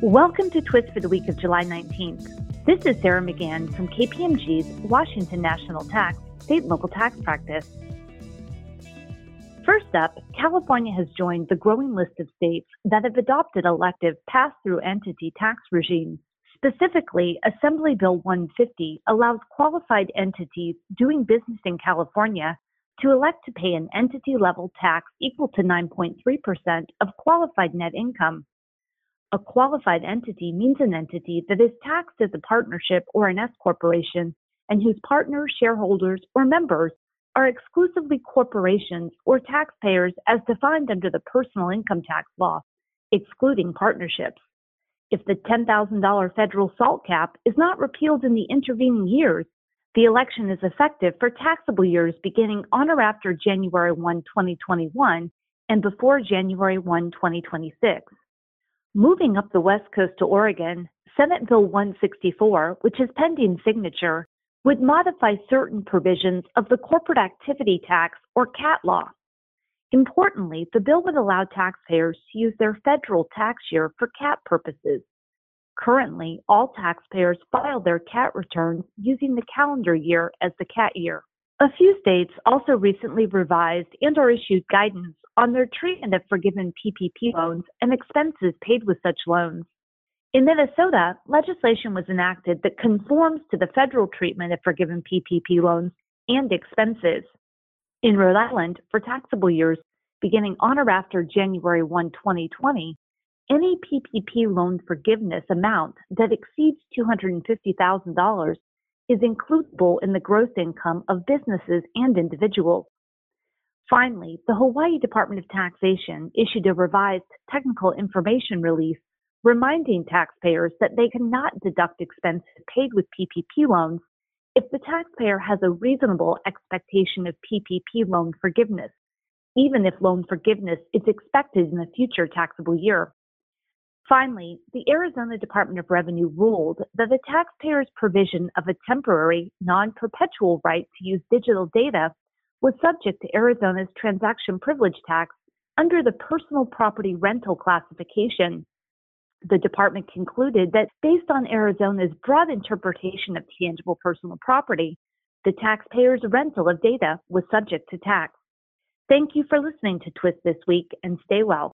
Welcome to Twist for the week of July 19th. This is Sarah McGann from KPMG's Washington National Tax State and Local Tax Practice. First up, California has joined the growing list of states that have adopted elective pass through entity tax regimes. Specifically, Assembly Bill 150 allows qualified entities doing business in California to elect to pay an entity level tax equal to 9.3% of qualified net income. A qualified entity means an entity that is taxed as a partnership or an S corporation and whose partners, shareholders, or members are exclusively corporations or taxpayers as defined under the personal income tax law, excluding partnerships. If the $10,000 federal SALT cap is not repealed in the intervening years, the election is effective for taxable years beginning on or after January 1, 2021 and before January 1, 2026. Moving up the West Coast to Oregon, Senate Bill 164, which is pending signature, would modify certain provisions of the corporate activity tax or CAT law. Importantly, the bill would allow taxpayers to use their federal tax year for CAT purposes. Currently, all taxpayers file their CAT returns using the calendar year as the CAT year. A few states also recently revised and or issued guidance on their treatment of forgiven PPP loans and expenses paid with such loans. In Minnesota, legislation was enacted that conforms to the federal treatment of forgiven PPP loans and expenses. In Rhode Island, for taxable years beginning on or after January 1, 2020, any PPP loan forgiveness amount that exceeds $250,000 is includable in the gross income of businesses and individuals. Finally, the Hawaii Department of Taxation issued a revised technical information release reminding taxpayers that they cannot deduct expenses paid with PPP loans if the taxpayer has a reasonable expectation of PPP loan forgiveness, even if loan forgiveness is expected in a future taxable year. Finally, the Arizona Department of Revenue ruled that the taxpayer's provision of a temporary, non perpetual right to use digital data was subject to Arizona's transaction privilege tax under the personal property rental classification. The department concluded that based on Arizona's broad interpretation of tangible personal property, the taxpayer's rental of data was subject to tax. Thank you for listening to Twist this week and stay well.